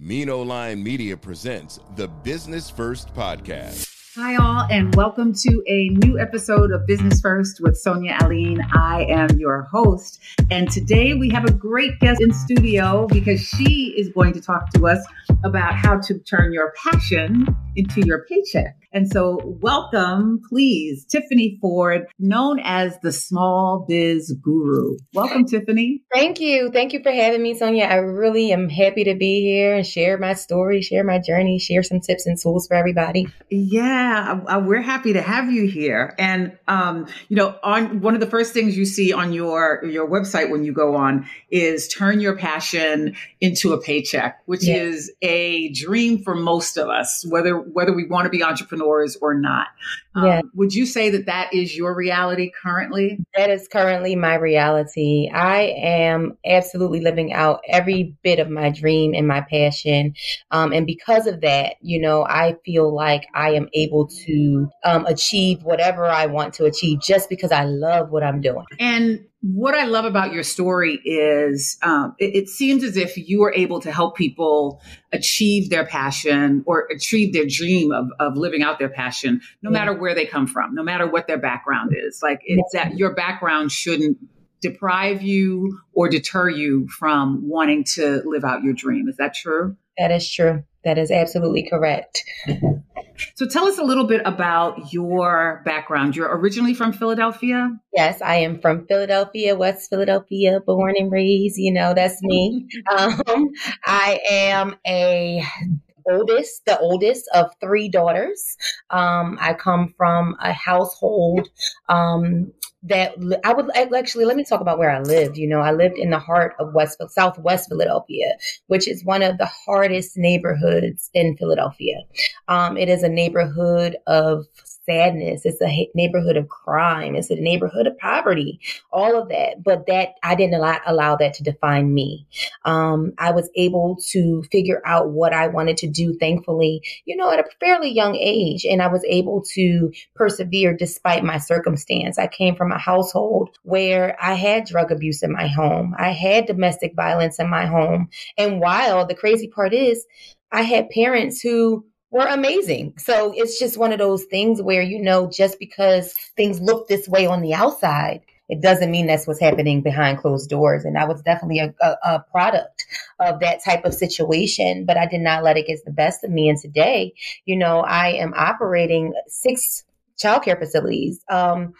Mino Line Media presents the Business First Podcast. Hi, all, and welcome to a new episode of Business First with Sonia Aline. I am your host, and today we have a great guest in studio because she is going to talk to us about how to turn your passion into your paycheck. And so, welcome, please, Tiffany Ford, known as the Small Biz Guru. Welcome, Tiffany. Thank you. Thank you for having me, Sonia. I really am happy to be here and share my story, share my journey, share some tips and tools for everybody. Yeah, I, I, we're happy to have you here. And um, you know, on one of the first things you see on your your website when you go on is turn your passion into a paycheck, which yeah. is a dream for most of us, whether whether we want to be entrepreneurs entrepreneurs or not. Um, yeah. Would you say that that is your reality currently? That is currently my reality. I am absolutely living out every bit of my dream and my passion. Um, and because of that, you know, I feel like I am able to um, achieve whatever I want to achieve just because I love what I'm doing. And what I love about your story is um, it, it, seems as if you were able to help people achieve their passion or achieve their dream of, of living out their passion, no yeah. matter where they come from, no matter what their background is. Like it's yeah. that your background shouldn't deprive you or deter you from wanting to live out your dream. Is that true? That is true. That is absolutely correct. So tell us a little bit about your background. You're originally from Philadelphia? Yes, I am from Philadelphia, West Philadelphia, born and raised. You know, that's me. um, I am a oldest, the oldest of three daughters. Um, I come from a household um, that I would actually let me talk about where I lived. You know, I lived in the heart of West Southwest Philadelphia, which is one of the hardest neighborhoods in Philadelphia. Um, it is a neighborhood of sadness. It's a neighborhood of crime. It's a neighborhood of poverty, all of that. But that I didn't allow, allow that to define me. Um, I was able to figure out what I wanted to do, thankfully, you know, at a fairly young age. And I was able to persevere despite my circumstance. I came from a household where I had drug abuse in my home. I had domestic violence in my home. And while the crazy part is, I had parents who were amazing. So it's just one of those things where, you know, just because things look this way on the outside, it doesn't mean that's what's happening behind closed doors. And I was definitely a, a, a, product of that type of situation, but I did not let it get the best of me. And today, you know, I am operating six childcare facilities. Um,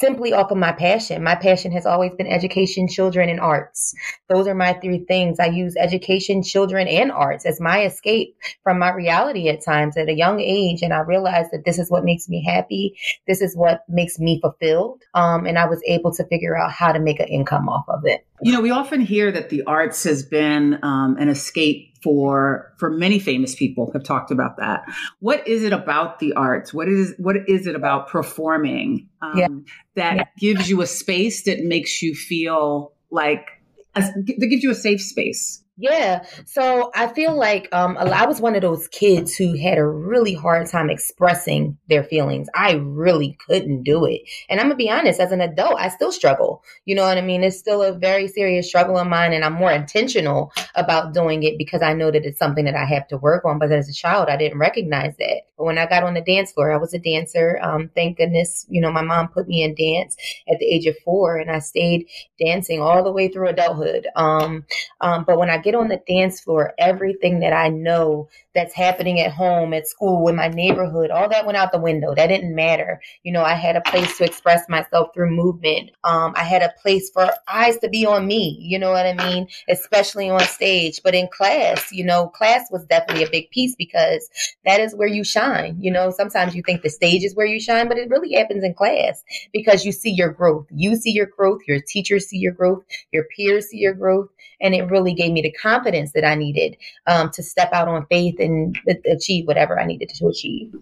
simply off of my passion. My passion has always been education, children, and arts. Those are my three things. I use education, children, and arts as my escape from my reality at times at a young age. And I realized that this is what makes me happy. This is what makes me fulfilled. Um, and I was able to figure out how to make an income off of it. You know, we often hear that the arts has been um, an escape for for many famous people have talked about that. What is it about the arts? What is what is it about performing um, yeah. that yeah. gives you a space that makes you feel like a, that gives you a safe space? Yeah. So I feel like um, I was one of those kids who had a really hard time expressing their feelings. I really couldn't do it. And I'm going to be honest, as an adult, I still struggle. You know what I mean? It's still a very serious struggle of mine. And I'm more intentional about doing it because I know that it's something that I have to work on. But as a child, I didn't recognize that. But when I got on the dance floor, I was a dancer. Um, thank goodness, you know, my mom put me in dance at the age of four and I stayed dancing all the way through adulthood. Um, um, but when I get get on the dance floor, everything that I know that's happening at home, at school, in my neighborhood, all that went out the window. That didn't matter. You know, I had a place to express myself through movement. Um, I had a place for eyes to be on me. You know what I mean? Especially on stage. But in class, you know, class was definitely a big piece because that is where you shine. You know, sometimes you think the stage is where you shine, but it really happens in class because you see your growth. You see your growth, your teachers see your growth, your peers see your growth. And it really gave me the confidence that I needed um, to step out on faith and achieve whatever I needed to achieve.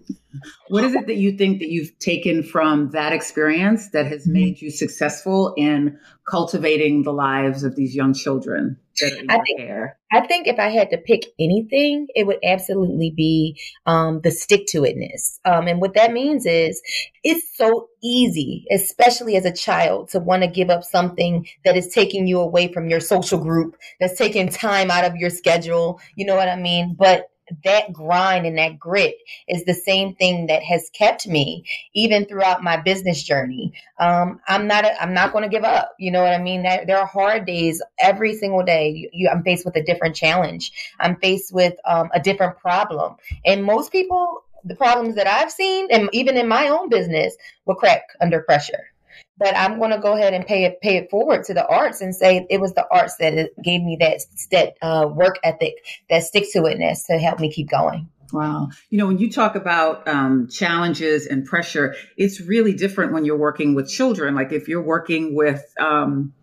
What is it that you think that you've taken from that experience that has mm-hmm. made you successful in cultivating the lives of these young children? I think, care? I think if I had to pick anything, it would absolutely be um, the stick to itness. Um, and what that means is it's so easy, especially as a child, to want to give up something that is taking you away from your social group, that's taking time out of your schedule. You know what I mean? But that grind and that grit is the same thing that has kept me even throughout my business journey. Um, I'm not I'm not going to give up. You know what I mean? There, there are hard days every single day. You, you, I'm faced with a different challenge. I'm faced with um, a different problem, and most people. The problems that I've seen, and even in my own business, will crack under pressure but I'm going to go ahead and pay it pay it forward to the arts and say it was the arts that gave me that that uh, work ethic, that stick to itness to help me keep going. Wow. You know, when you talk about um, challenges and pressure, it's really different when you're working with children. Like if you're working with um,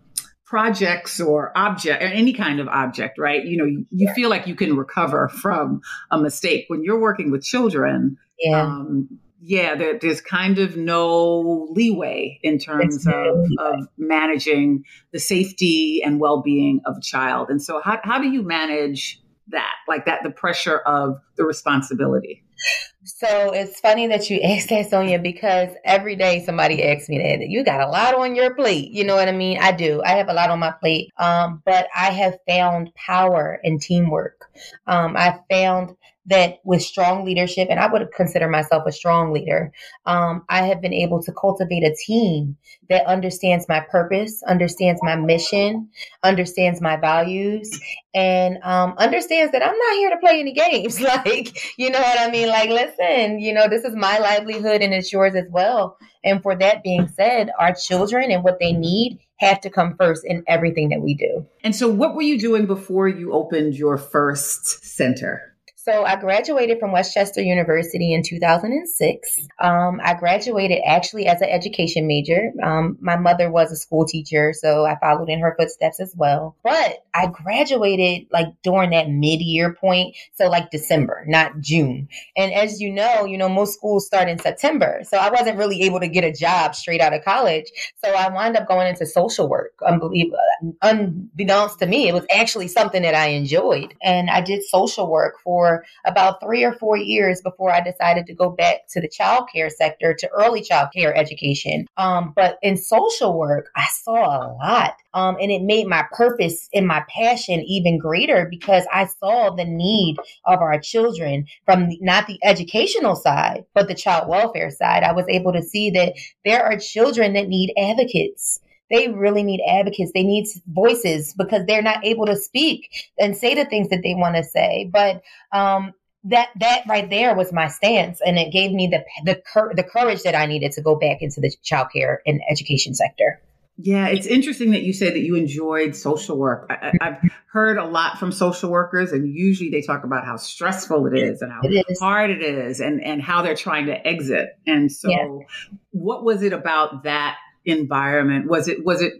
projects or object or any kind of object, right? You know, you, you, feel like you can recover from a mistake. When you're working with children, yeah. Um, yeah, there, there's kind of no leeway in terms of, of managing the safety and well being of a child. And so, how, how do you manage that, like that, the pressure of the responsibility? So it's funny that you asked that, Sonia, because every day somebody asks me that. You got a lot on your plate. You know what I mean? I do. I have a lot on my plate. Um, but I have found power in teamwork. Um, I found that with strong leadership, and I would consider myself a strong leader, um, I have been able to cultivate a team that understands my purpose, understands my mission, understands my values, and um, understands that I'm not here to play any games. like, you know what I mean? Like, listen, you know, this is my livelihood and it's yours as well. And for that being said, our children and what they need have to come first in everything that we do. And so, what were you doing before you opened your first center? So I graduated from West Chester University in 2006. Um, I graduated actually as an education major. Um, my mother was a school teacher, so I followed in her footsteps as well. But I graduated like during that mid-year point, so like December, not June. And as you know, you know most schools start in September, so I wasn't really able to get a job straight out of college. So I wound up going into social work. Unbelievable, unbeknownst to me, it was actually something that I enjoyed, and I did social work for about three or four years before I decided to go back to the child care sector to early child care education. Um, but in social work, I saw a lot. Um, and it made my purpose and my passion even greater because I saw the need of our children from not the educational side, but the child welfare side. I was able to see that there are children that need advocates they really need advocates. They need voices because they're not able to speak and say the things that they want to say. But um, that that right there was my stance, and it gave me the the cur- the courage that I needed to go back into the childcare and education sector. Yeah, it's interesting that you say that you enjoyed social work. I, have heard a lot from social workers, and usually they talk about how stressful it is and how it is. hard it is, and and how they're trying to exit. And so, yeah. what was it about that environment? Was it was it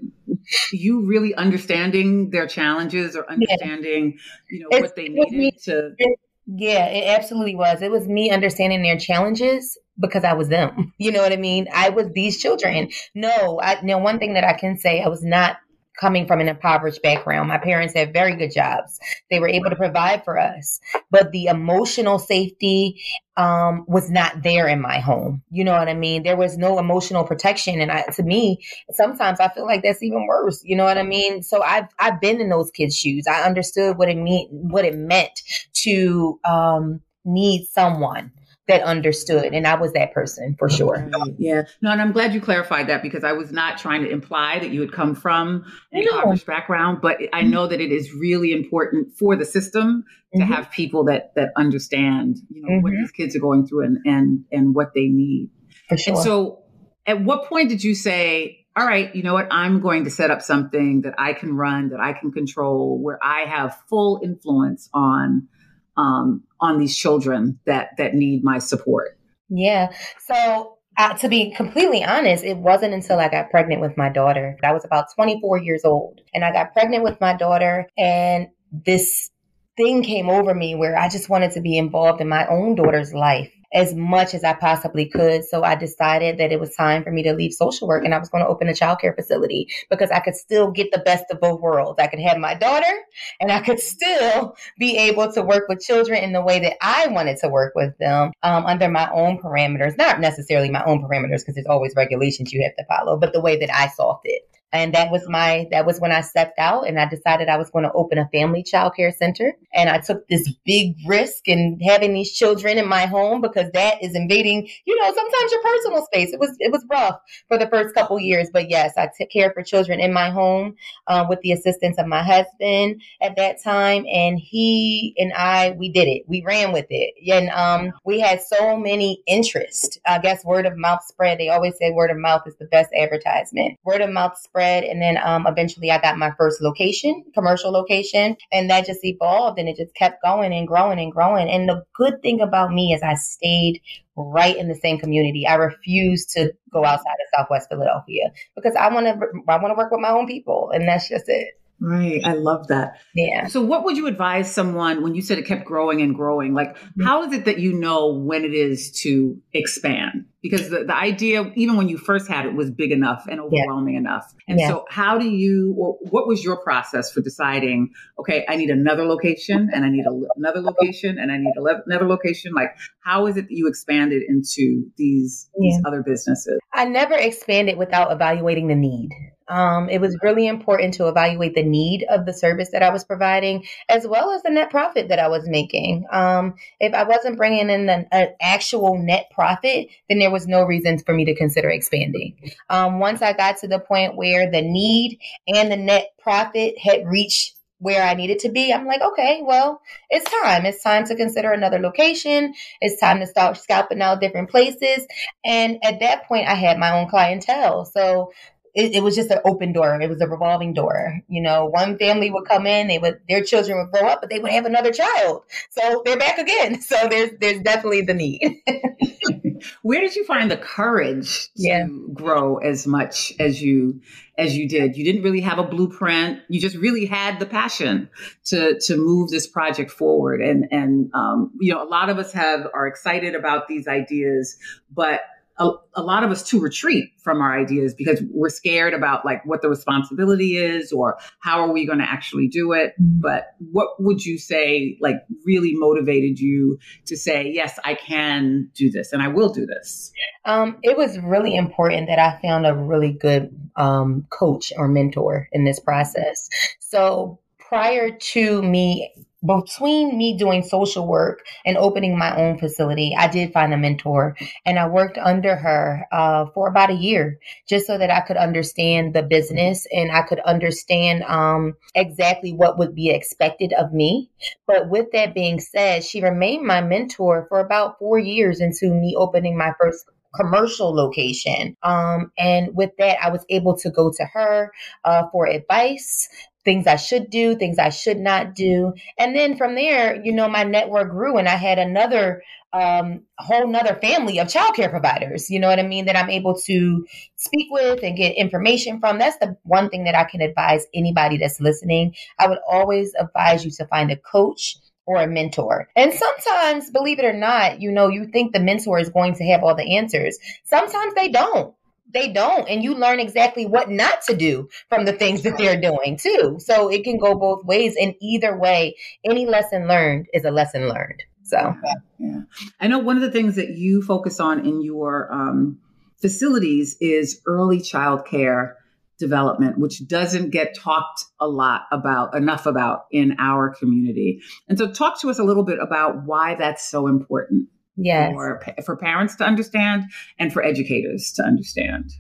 you really understanding their challenges or understanding yeah. you know it's, what they needed me, to? It, yeah, it absolutely was. It was me understanding their challenges because I was them. You know what I mean? I was these children. No, I know one thing that I can say I was not coming from an impoverished background. My parents had very good jobs. They were able to provide for us, but the emotional safety um, was not there in my home. You know what I mean? There was no emotional protection, and I, to me, sometimes I feel like that's even worse. You know what I mean? So I've I've been in those kids' shoes. I understood what it mean what it meant to um, need someone that understood and i was that person for sure yeah no and i'm glad you clarified that because i was not trying to imply that you had come from an impoverished background but i mm-hmm. know that it is really important for the system to mm-hmm. have people that that understand you know mm-hmm. what these kids are going through and and and what they need For sure. and so at what point did you say all right, you know what? I'm going to set up something that I can run, that I can control, where I have full influence on um, on these children that that need my support. Yeah. So uh, to be completely honest, it wasn't until I got pregnant with my daughter. I was about 24 years old and I got pregnant with my daughter and this thing came over me where I just wanted to be involved in my own daughter's life as much as I possibly could. So I decided that it was time for me to leave social work and I was going to open a childcare facility because I could still get the best of both worlds. I could have my daughter and I could still be able to work with children in the way that I wanted to work with them um, under my own parameters, not necessarily my own parameters because there's always regulations you have to follow, but the way that I saw fit and that was my that was when I stepped out and I decided I was going to open a family child care center. And I took this big risk in having these children in my home because that is invading you know sometimes your personal space. It was it was rough for the first couple years but yes I took care for children in my home uh, with the assistance of my husband at that time. And he and I we did it. We ran with it. And um, we had so many interest. I guess word of mouth spread. They always say word of mouth is the best advertisement. Word of mouth spread spread. And then um, eventually I got my first location, commercial location, and that just evolved and it just kept going and growing and growing. And the good thing about me is I stayed right in the same community. I refuse to go outside of Southwest Philadelphia because I want to I want to work with my own people, and that's just it. Right. I love that. Yeah. So, what would you advise someone when you said it kept growing and growing? Like, mm-hmm. how is it that you know when it is to expand? Because the, the idea, even when you first had it, was big enough and overwhelming yeah. enough. And yeah. so, how do you, or what was your process for deciding, okay, I need another location and I need a, another location and I need a, another location? Like, how is it that you expanded into these, yeah. these other businesses? I never expanded without evaluating the need. Um, it was really important to evaluate the need of the service that I was providing, as well as the net profit that I was making. Um, if I wasn't bringing in an, an, actual net profit, then there was no reason for me to consider expanding. Um, once I got to the point where the need and the net profit had reached where I needed to be, I'm like, okay, well, it's time. It's time to consider another location. It's time to start scalping out different places. And at that point, I had my own clientele. So it, it, was just an open door. It was a revolving door. You know, one family would come in, they would their children would grow up, but they would have another child. So they're back again. So there's there's definitely the need. Where did you find the courage to yeah. grow as much as you as you did? You didn't really have a blueprint. You just really had the passion to to move this project forward. And and um, you know, a lot of us have are excited about these ideas, but a, a, lot of us to retreat from our ideas because we're scared about like what the responsibility is or how are we going to actually do it. Mm-hmm. but what would you say like really motivated you to say yes i can do this and i will do this um, it was really important that i found a really good um, coach or mentor in this process. So prior to me between me doing social work and opening my own facility, I did find a mentor and I worked under her uh, for about a year just so that I could understand the business and I could understand um, exactly what would be expected of me. But with that being said, she remained my mentor for about four years into me opening my first commercial location. Um, and with that, I was able to go to her uh, for advice things I should do, things I should not do. And then from there, you know, my network grew and I had another um, whole nother family of childcare providers, you know what I mean, that I'm able to speak with and get information from. That's the one thing that I can advise anybody that's listening. I would always advise you to find a coach or a mentor. And sometimes, believe it or not, you know, you think the mentor is going to have all the answers. Sometimes they don't they don't and you learn exactly what not to do from the things that they're doing too. So it can go both ways and either way any lesson learned is a lesson learned. So. Yeah. I know one of the things that you focus on in your um, facilities is early child care development which doesn't get talked a lot about enough about in our community. And so talk to us a little bit about why that's so important yes. for, for parents to understand and for educators to understand.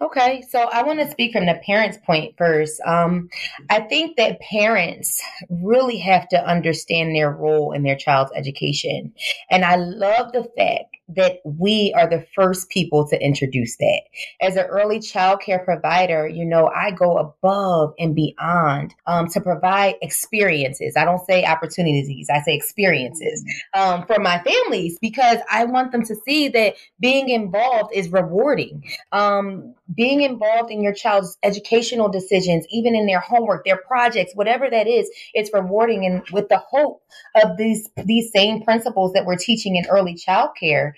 Okay, so I want to speak from the parents' point first. Um, I think that parents really have to understand their role in their child's education. And I love the fact that we are the first people to introduce that. As an early child care provider, you know, I go above and beyond um, to provide experiences. I don't say opportunities, I say experiences um, for my families because I want them to see that being involved is rewarding. Um, being involved in your child's educational decisions, even in their homework, their projects, whatever that is, it's rewarding. And with the hope of these these same principles that we're teaching in early child care,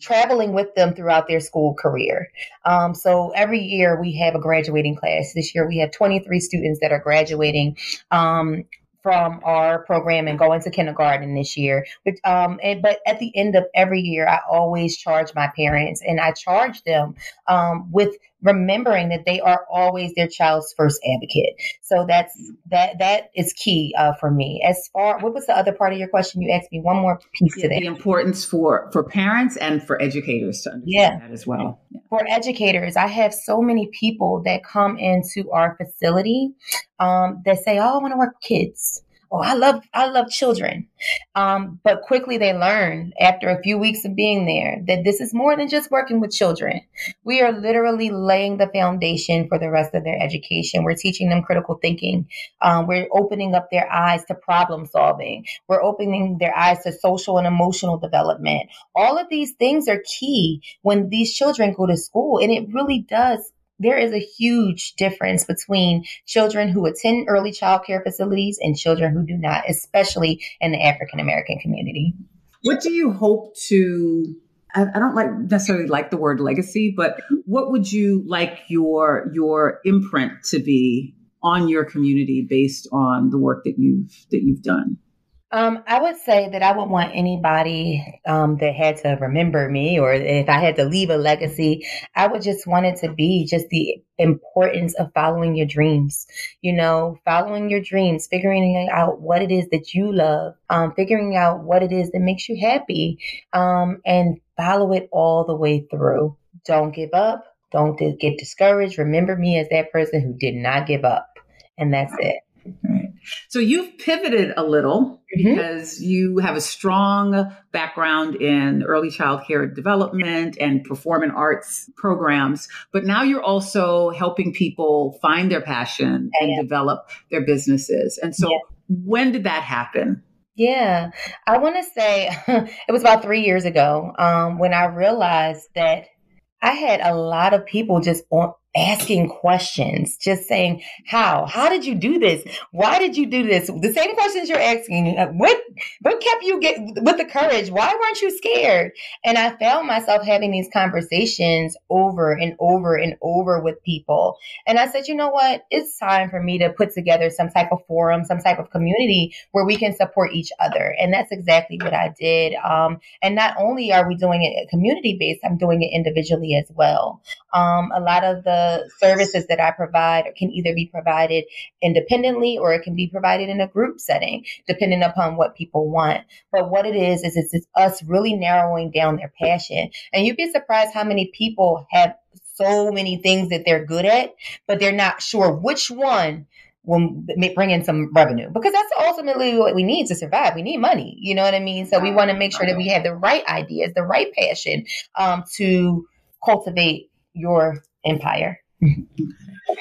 traveling with them throughout their school career. Um, so every year we have a graduating class. This year we have 23 students that are graduating. Um, from our program and going to kindergarten this year. But um, and, but at the end of every year, I always charge my parents, and I charge them um, with remembering that they are always their child's first advocate. So that's that that is key uh, for me. As far what was the other part of your question? You asked me one more piece yeah, to that. The importance for for parents and for educators to understand yeah. that as well. Yeah. For educators, I have so many people that come into our facility um, that say, "Oh, I want to work with kids." Oh, I love, I love children. Um, but quickly they learn after a few weeks of being there that this is more than just working with children. We are literally laying the foundation for the rest of their education. We're teaching them critical thinking. Um, we're opening up their eyes to problem solving. We're opening their eyes to social and emotional development. All of these things are key when these children go to school and it really does there is a huge difference between children who attend early child care facilities and children who do not, especially in the African American community. What do you hope to? I, don't like necessarily like the word legacy, but what would you like your your imprint to be on your community based on the work that you've that you've done? Um, I would say that I would want anybody um, that had to remember me, or if I had to leave a legacy, I would just want it to be just the importance of following your dreams. You know, following your dreams, figuring out what it is that you love, um, figuring out what it is that makes you happy, um, and follow it all the way through. Don't give up. Don't get discouraged. Remember me as that person who did not give up. And that's it. So you've pivoted a little mm-hmm. because you have a strong background in early child care development and performing arts programs, but now you're also helping people find their passion and develop their businesses. And so yeah. when did that happen? Yeah, I want to say it was about three years ago um, when I realized that I had a lot of people just on, asking questions, just saying, how? How did you do this? Why did you do this? The same questions you're asking. Uh, what what kept you get with the courage? Why weren't you scared? And I found myself having these conversations over and over and over with people. And I said, you know what? It's time for me to put together some type of forum, some type of community where we can support each other. And that's exactly what I did. Um, and not only are we doing it community based, I'm doing it individually as well. Um, a lot of the services that I provide can either be provided independently or it can be provided in a group setting, depending upon what people want. But what it is, is it's us really narrowing down their passion. And you'd be surprised how many people have so many things that they're good at, but they're not sure which one will bring in some revenue because that's ultimately what we need to survive. We need money, you know what I mean? So we want to make sure that we have the right ideas, the right passion um, to cultivate your empire.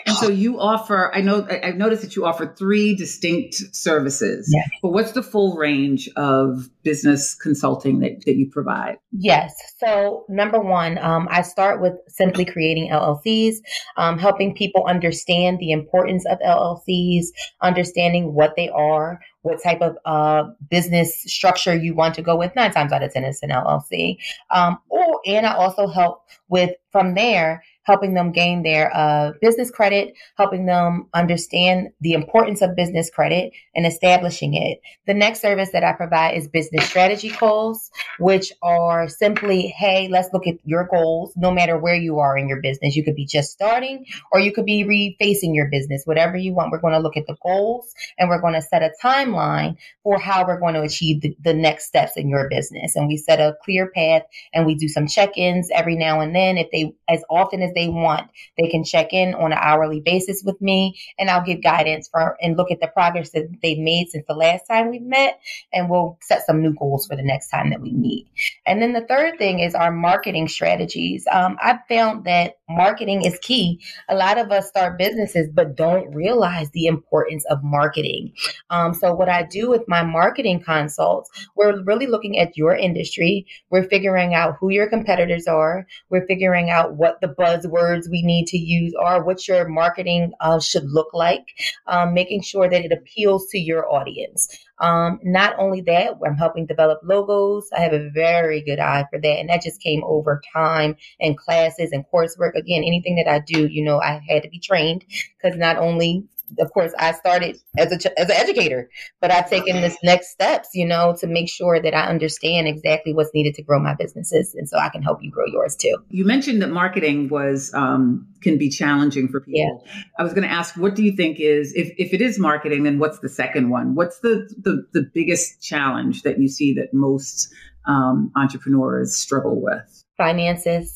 And so you offer, I know, I've noticed that you offer three distinct services. Yes. But what's the full range of business consulting that, that you provide? Yes. So, number one, um, I start with simply creating LLCs, um, helping people understand the importance of LLCs, understanding what they are, what type of uh, business structure you want to go with. Nine times out of 10, it's an LLC. Um, or, and I also help with, from there, helping them gain their uh, business credit, helping them understand the importance of business credit and establishing it. The next service that I provide is business strategy calls, which are simply, hey, let's look at your goals, no matter where you are in your business. You could be just starting or you could be refacing your business, whatever you want. We're going to look at the goals and we're going to set a timeline timeline for how we're going to achieve the, the, next steps in your business. And we set a clear path and we do some check-ins every now and then. If they, as often as they want, they can check in on an hourly basis with me and I'll give guidance for and look at the progress that they've made since the last time we met. And we'll set some new goals for the next time that we meet. And then the third thing is our marketing strategies. Um, I've found that marketing is key. A lot of us start businesses, but don't realize the importance of marketing. Um, so what I do with my marketing consults, we're really looking at your industry. We're figuring out who your competitors are. We're figuring out what the buzzwords we need to use are, what your marketing uh, should look like, um, making sure that it appeals to your audience. Um, not only that, I'm helping develop logos. I have a very good eye for that. And that just came over time and classes and coursework. Again, anything that I do, you know, I had to be trained because not only of course, I started as a as an educator, but I've taken this next steps, you know, to make sure that I understand exactly what's needed to grow my businesses, and so I can help you grow yours too. You mentioned that marketing was um, can be challenging for people. Yeah. I was going to ask, what do you think is if if it is marketing, then what's the second one? What's the the, the biggest challenge that you see that most um, entrepreneurs struggle with? Finances,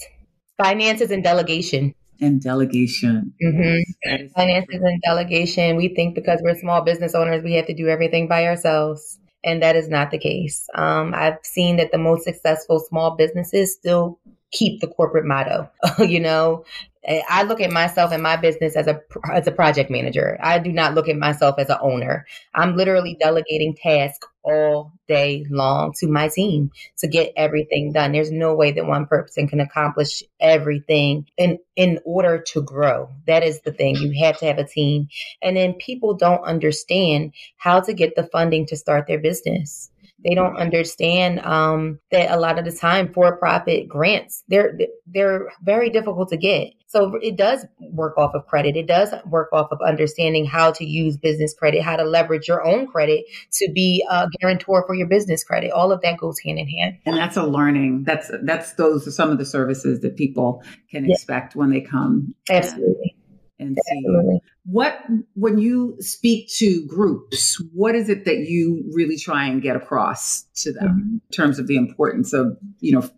finances, and delegation and delegation. Mm-hmm. Finances and delegation. We think because we're small business owners, we have to do everything by ourselves. And that is not the case. Um, I've seen that the most successful small businesses still keep the corporate motto. you know, Eh, I look at myself and my business as a as a project manager. I do not look at myself as an owner. I'm literally delegating tasks all day long to my team to get everything done. There's no way that one person can accomplish everything in in order to grow. That is the thing. You have to have a team. And then people don't understand how to get the funding to start their business. They don't understand um, that a lot of the time for-profit grants they're they're very difficult to get. So it does work off of credit. It does work off of understanding how to use business credit, how to leverage your own credit to be a guarantor for your business credit. All of that goes hand in hand. And that's a learning. That's that's those are some of the services that people can yeah. expect when they come. Absolutely and see Absolutely. what when you speak to groups what is it that you really try and get across to them mm-hmm. in terms of the importance of you know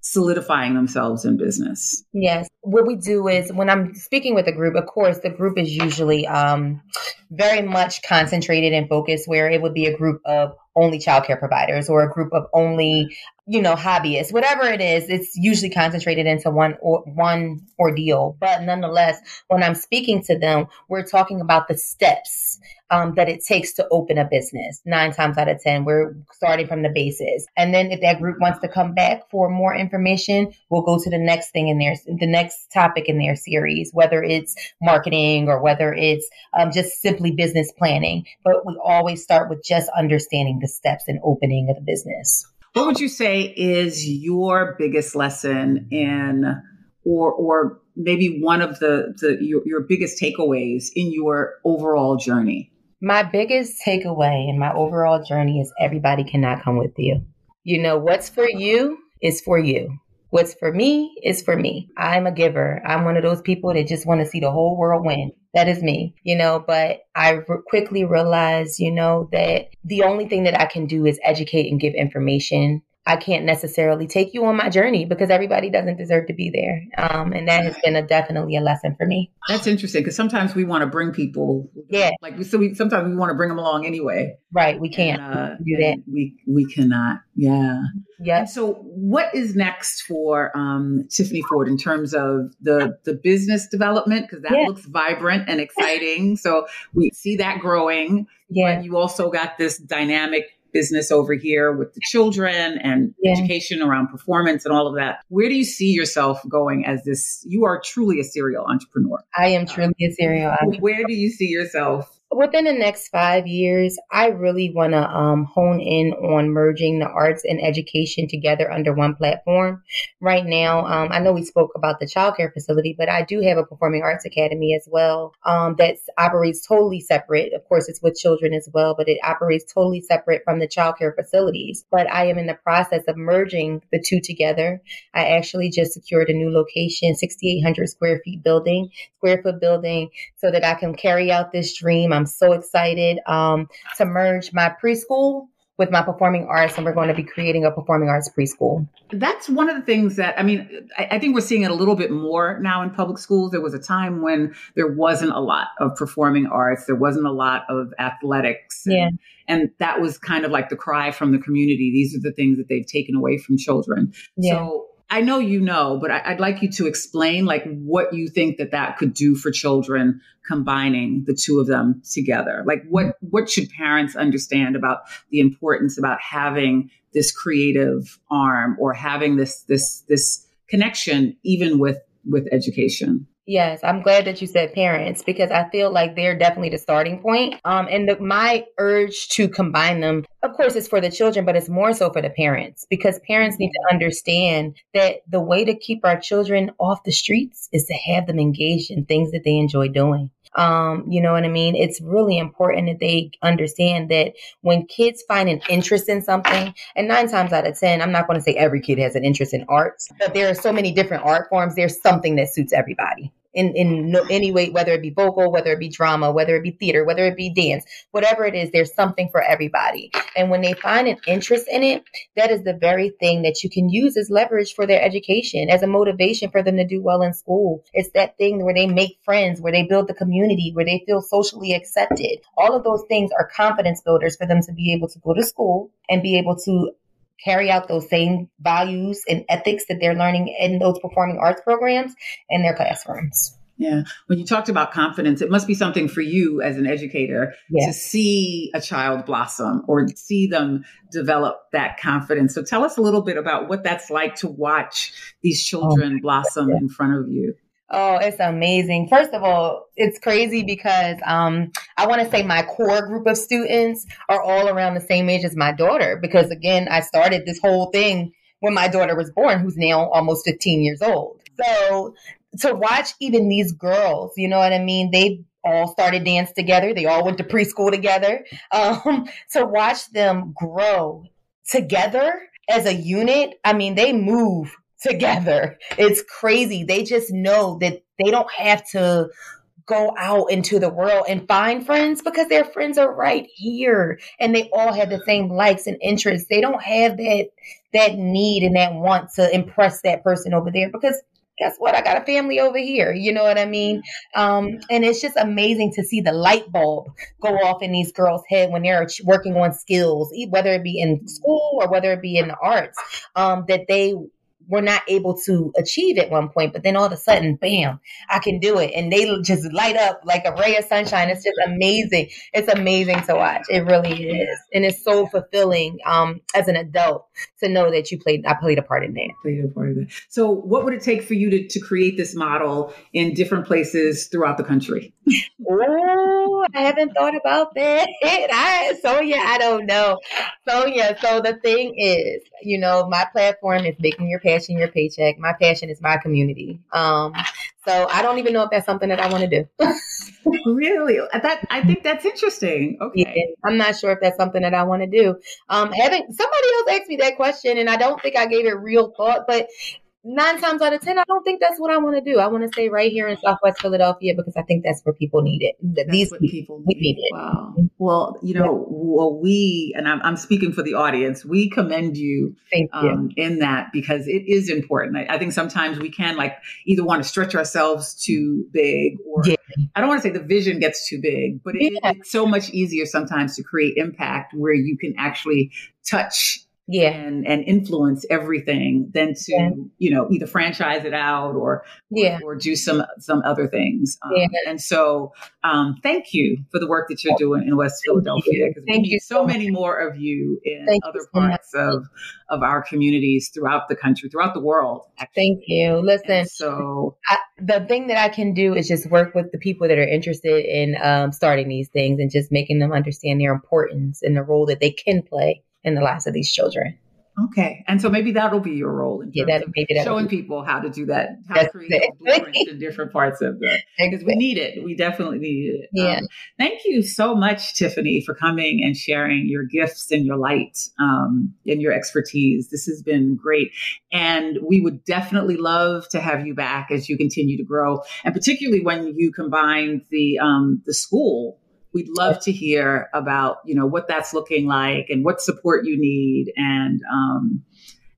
solidifying themselves in business yes what we do is when i'm speaking with a group of course the group is usually um, very much concentrated and focused where it would be a group of only childcare providers or a group of only you know hobbyists whatever it is it's usually concentrated into one or one ordeal. But nonetheless when i'm speaking to them we're talking about the steps um, that it takes to open a business nine times out of ten. We're starting from the basis. And then if that group wants to come back for more information we'll go to the next thing in there, the next topic in their series whether it's marketing or whether it's um, just simply business planning but we always start with just understanding the steps in opening of the business what would you say is your biggest lesson in, or or maybe one of the the your, your biggest takeaways in your overall journey? My biggest takeaway in my overall journey is everybody cannot come with you. You know what's for you is for you. What's for me is for me. I'm a giver. I'm one of those people that just want to see the whole world win. That is me, you know, but I re- quickly realized, you know, that the only thing that I can do is educate and give information I can't necessarily take you on my journey because everybody doesn't deserve to be there. Um, and that has been a definitely a lesson for me. That's interesting because sometimes we want to bring people. Yeah. Like so we sometimes we want to bring them along anyway. Right. We can't and, uh, do that. We we cannot. Yeah. Yeah. So what is next for um, Tiffany Ford in terms of the the business development? Because that yeah. looks vibrant and exciting. so we see that growing. Yeah. But you also got this dynamic business over here with the children and yeah. education around performance and all of that. Where do you see yourself going as this? You are truly a serial entrepreneur. I am truly a serial entrepreneur. Where do you see yourself within the next five years, I really want to um, hone in on merging the arts and education together under one platform. Right now, um, I know we spoke about the childcare facility, but I do have a performing arts academy as well um, that operates totally separate. Of course, it's with children as well, but it operates totally separate from the childcare facilities. But I am in the process of merging the two together. I actually just secured a new location, 6,800 square feet building, square foot building, so that I can carry out this dream. I'm I'm so excited um, to merge my preschool with my performing arts, and we're going to be creating a performing arts preschool. That's one of the things that I mean. I, I, think we're seeing it a little bit more now in public schools. There was a time when there wasn't a lot of performing arts. There wasn't a lot of athletics. And, yeah. And that was kind of like the cry from the community. These are the things that they've taken away from children. Yeah. So I know you know, but I, would like you to explain like what you think that that could do for children combining the two of them together. Like what what should parents understand about the importance about having this creative arm or having this this this connection even with with education? Yes, I'm glad that you said parents because I feel like they're definitely the starting point. Um, and the, my urge to combine them, of course, is for the children, but it's more so for the parents because parents need to understand that the way to keep our children off the streets is to have them engaged in things that they enjoy doing. Um, you know what I mean? It's really important that they understand that when kids find an interest in something, and nine times out of 10, I'm not going to say every kid has an interest in arts, but there are so many different art forms. There's something that suits everybody in in no, any way, whether it be vocal, whether it be drama, whether it be theater, whether it be dance, whatever it is, there's something for everybody. And when they find an interest in it, that is the very thing that you can use as leverage for their education, as a motivation for them to do well in school. It's that thing where they make friends, where they build the community, where they feel socially accepted. All of those things are confidence builders for them to be able to go to school and be able to carry out those same values and ethics that they're learning in those performing arts programs in their classrooms. Yeah. When you talked about confidence, it must be something for you as an educator to see a child blossom or see them develop that confidence. So tell us a little bit about what that's like to watch these oh, children oh, blossom in front of you. Oh, it's amazing. First of all, it's crazy because um, I want to say my core group of students are all around the same age as my daughter because, again, I started this whole thing when my daughter was born, who's now almost 15 years old. So to watch even these girls, you know what I mean? They all started dance together. They all went to preschool together. Um, to watch them grow together as a unit, I mean, they move together. It's crazy. They just know that they don't have to go out into the world and find friends because their friends are right here and they all have the same likes and interests. They don't have that that need and that want to impress that person over there because guess what? I got a family over here. You know what I mean? Um, and it's just amazing to see the light bulb go off in these girls' head when they're working on skills, whether it be in school or whether it be in the arts, um, that they were not able to achieve at one point, but then all of a sudden, bam, I can do it. And they just light up like a ray of sunshine. It's just amazing. It's amazing to watch. It really is. And it's so fulfilling um, as an adult to know that you played, I played a part in that. Played a part in that. So what would it take for you to, to create this model in different places throughout the country? oh, I haven't thought about that. I, Sonia, I don't know. Sonia, so the thing is, you know, my platform is making your passion your paycheck. My passion is my community. Um, so I don't even know if that's something that I want to do. really? That I think that's interesting. Okay. Yeah, I'm not sure if that's something that I want to do. Um, having somebody else asked me that question, and I don't think I gave it real thought, but nine times out of ten, I don't think that's what I want to do. I want to stay right here in Southwest Philadelphia because I think that's where people need it. That's These people need. need. it. Wow. Well, you know, yeah. well, we and I'm, I'm, speaking for the audience. We commend you, um, you. in that because it is important. I, I, think sometimes we can like either want to stretch ourselves too big, or yeah. I don't want to say the vision gets too big, but it, yeah. it's so much easier sometimes to create impact where you can actually touch yeah. and and influence everything than to yeah. you know either franchise it out or yeah or, or do some some other things um, yeah. and so um, thank you for the work that you're doing in west philadelphia because we need so many more of you in thank other parts of of our communities throughout the country throughout the world actually. thank you listen and so I, the thing that i can do is just work with the people that are interested in um, starting these things and just making them understand their importance and the role that they can play in the lives of these children. Okay, and so maybe that'll be your role in yeah, that, maybe that showing people how to do that, how That's to create blueprints in different parts of the because we need it. We definitely need it. Yeah. Um, thank you so much, Tiffany, for coming and sharing your gifts and your light um, and your expertise. This has been great, and we would definitely love to have you back as you continue to grow, and particularly when you combine the um, the school we'd love to hear about, you know, what that's looking like and what support you need and, um,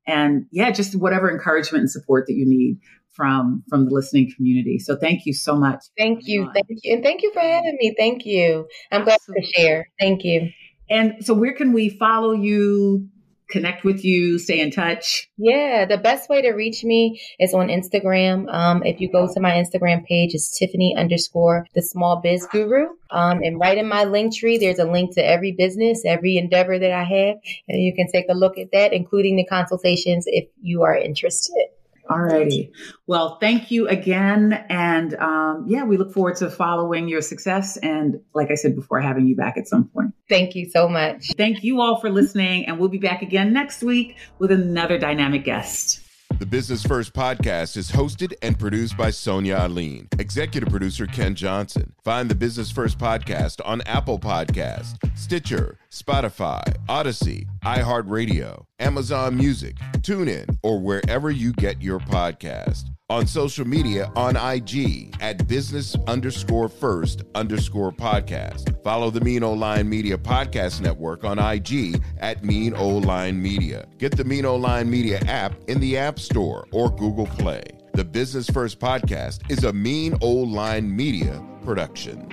and yeah, just whatever encouragement and support that you need from from the listening community. So thank you so much. Thank you, thank you, and thank you for having me. Thank you. I'm Absolutely. glad to share. Thank you. And so, where can we follow you? Connect with you, stay in touch? Yeah, the best way to reach me is on Instagram. Um, if you go to my Instagram page, it's Tiffany underscore the small biz guru. Um, and right in my Linktree, there's a link to every business, every endeavor that I have. And you can take a look at that, including the consultations if you are interested. All righty. Well, thank you again. And um, yeah, we look forward to following your success. And like I said before, having you back at some point. Thank you so much. Thank you all for listening. And we'll be back again next week with another dynamic guest. The Business First podcast is hosted and produced by Sonia Aline. Executive producer Ken Johnson. Find the Business First podcast on Apple Podcast, Stitcher, Spotify, Audacy, iHeartRadio, Amazon Music, TuneIn, or wherever you get your podcast on social media on IG at business underscore first underscore podcast. Follow the Mean Old Line Media Podcast Network on IG at Mean Old Line Media. Get the Mean Old Line Media app in the App Store or Google Play. The Business First Podcast is a Mean Old Line Media production.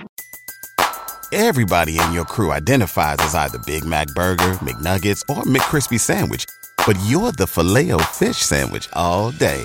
Everybody in your crew identifies as either Big Mac Burger, McNuggets, or McCrispy Sandwich, but you're the Filet-O-Fish Sandwich all day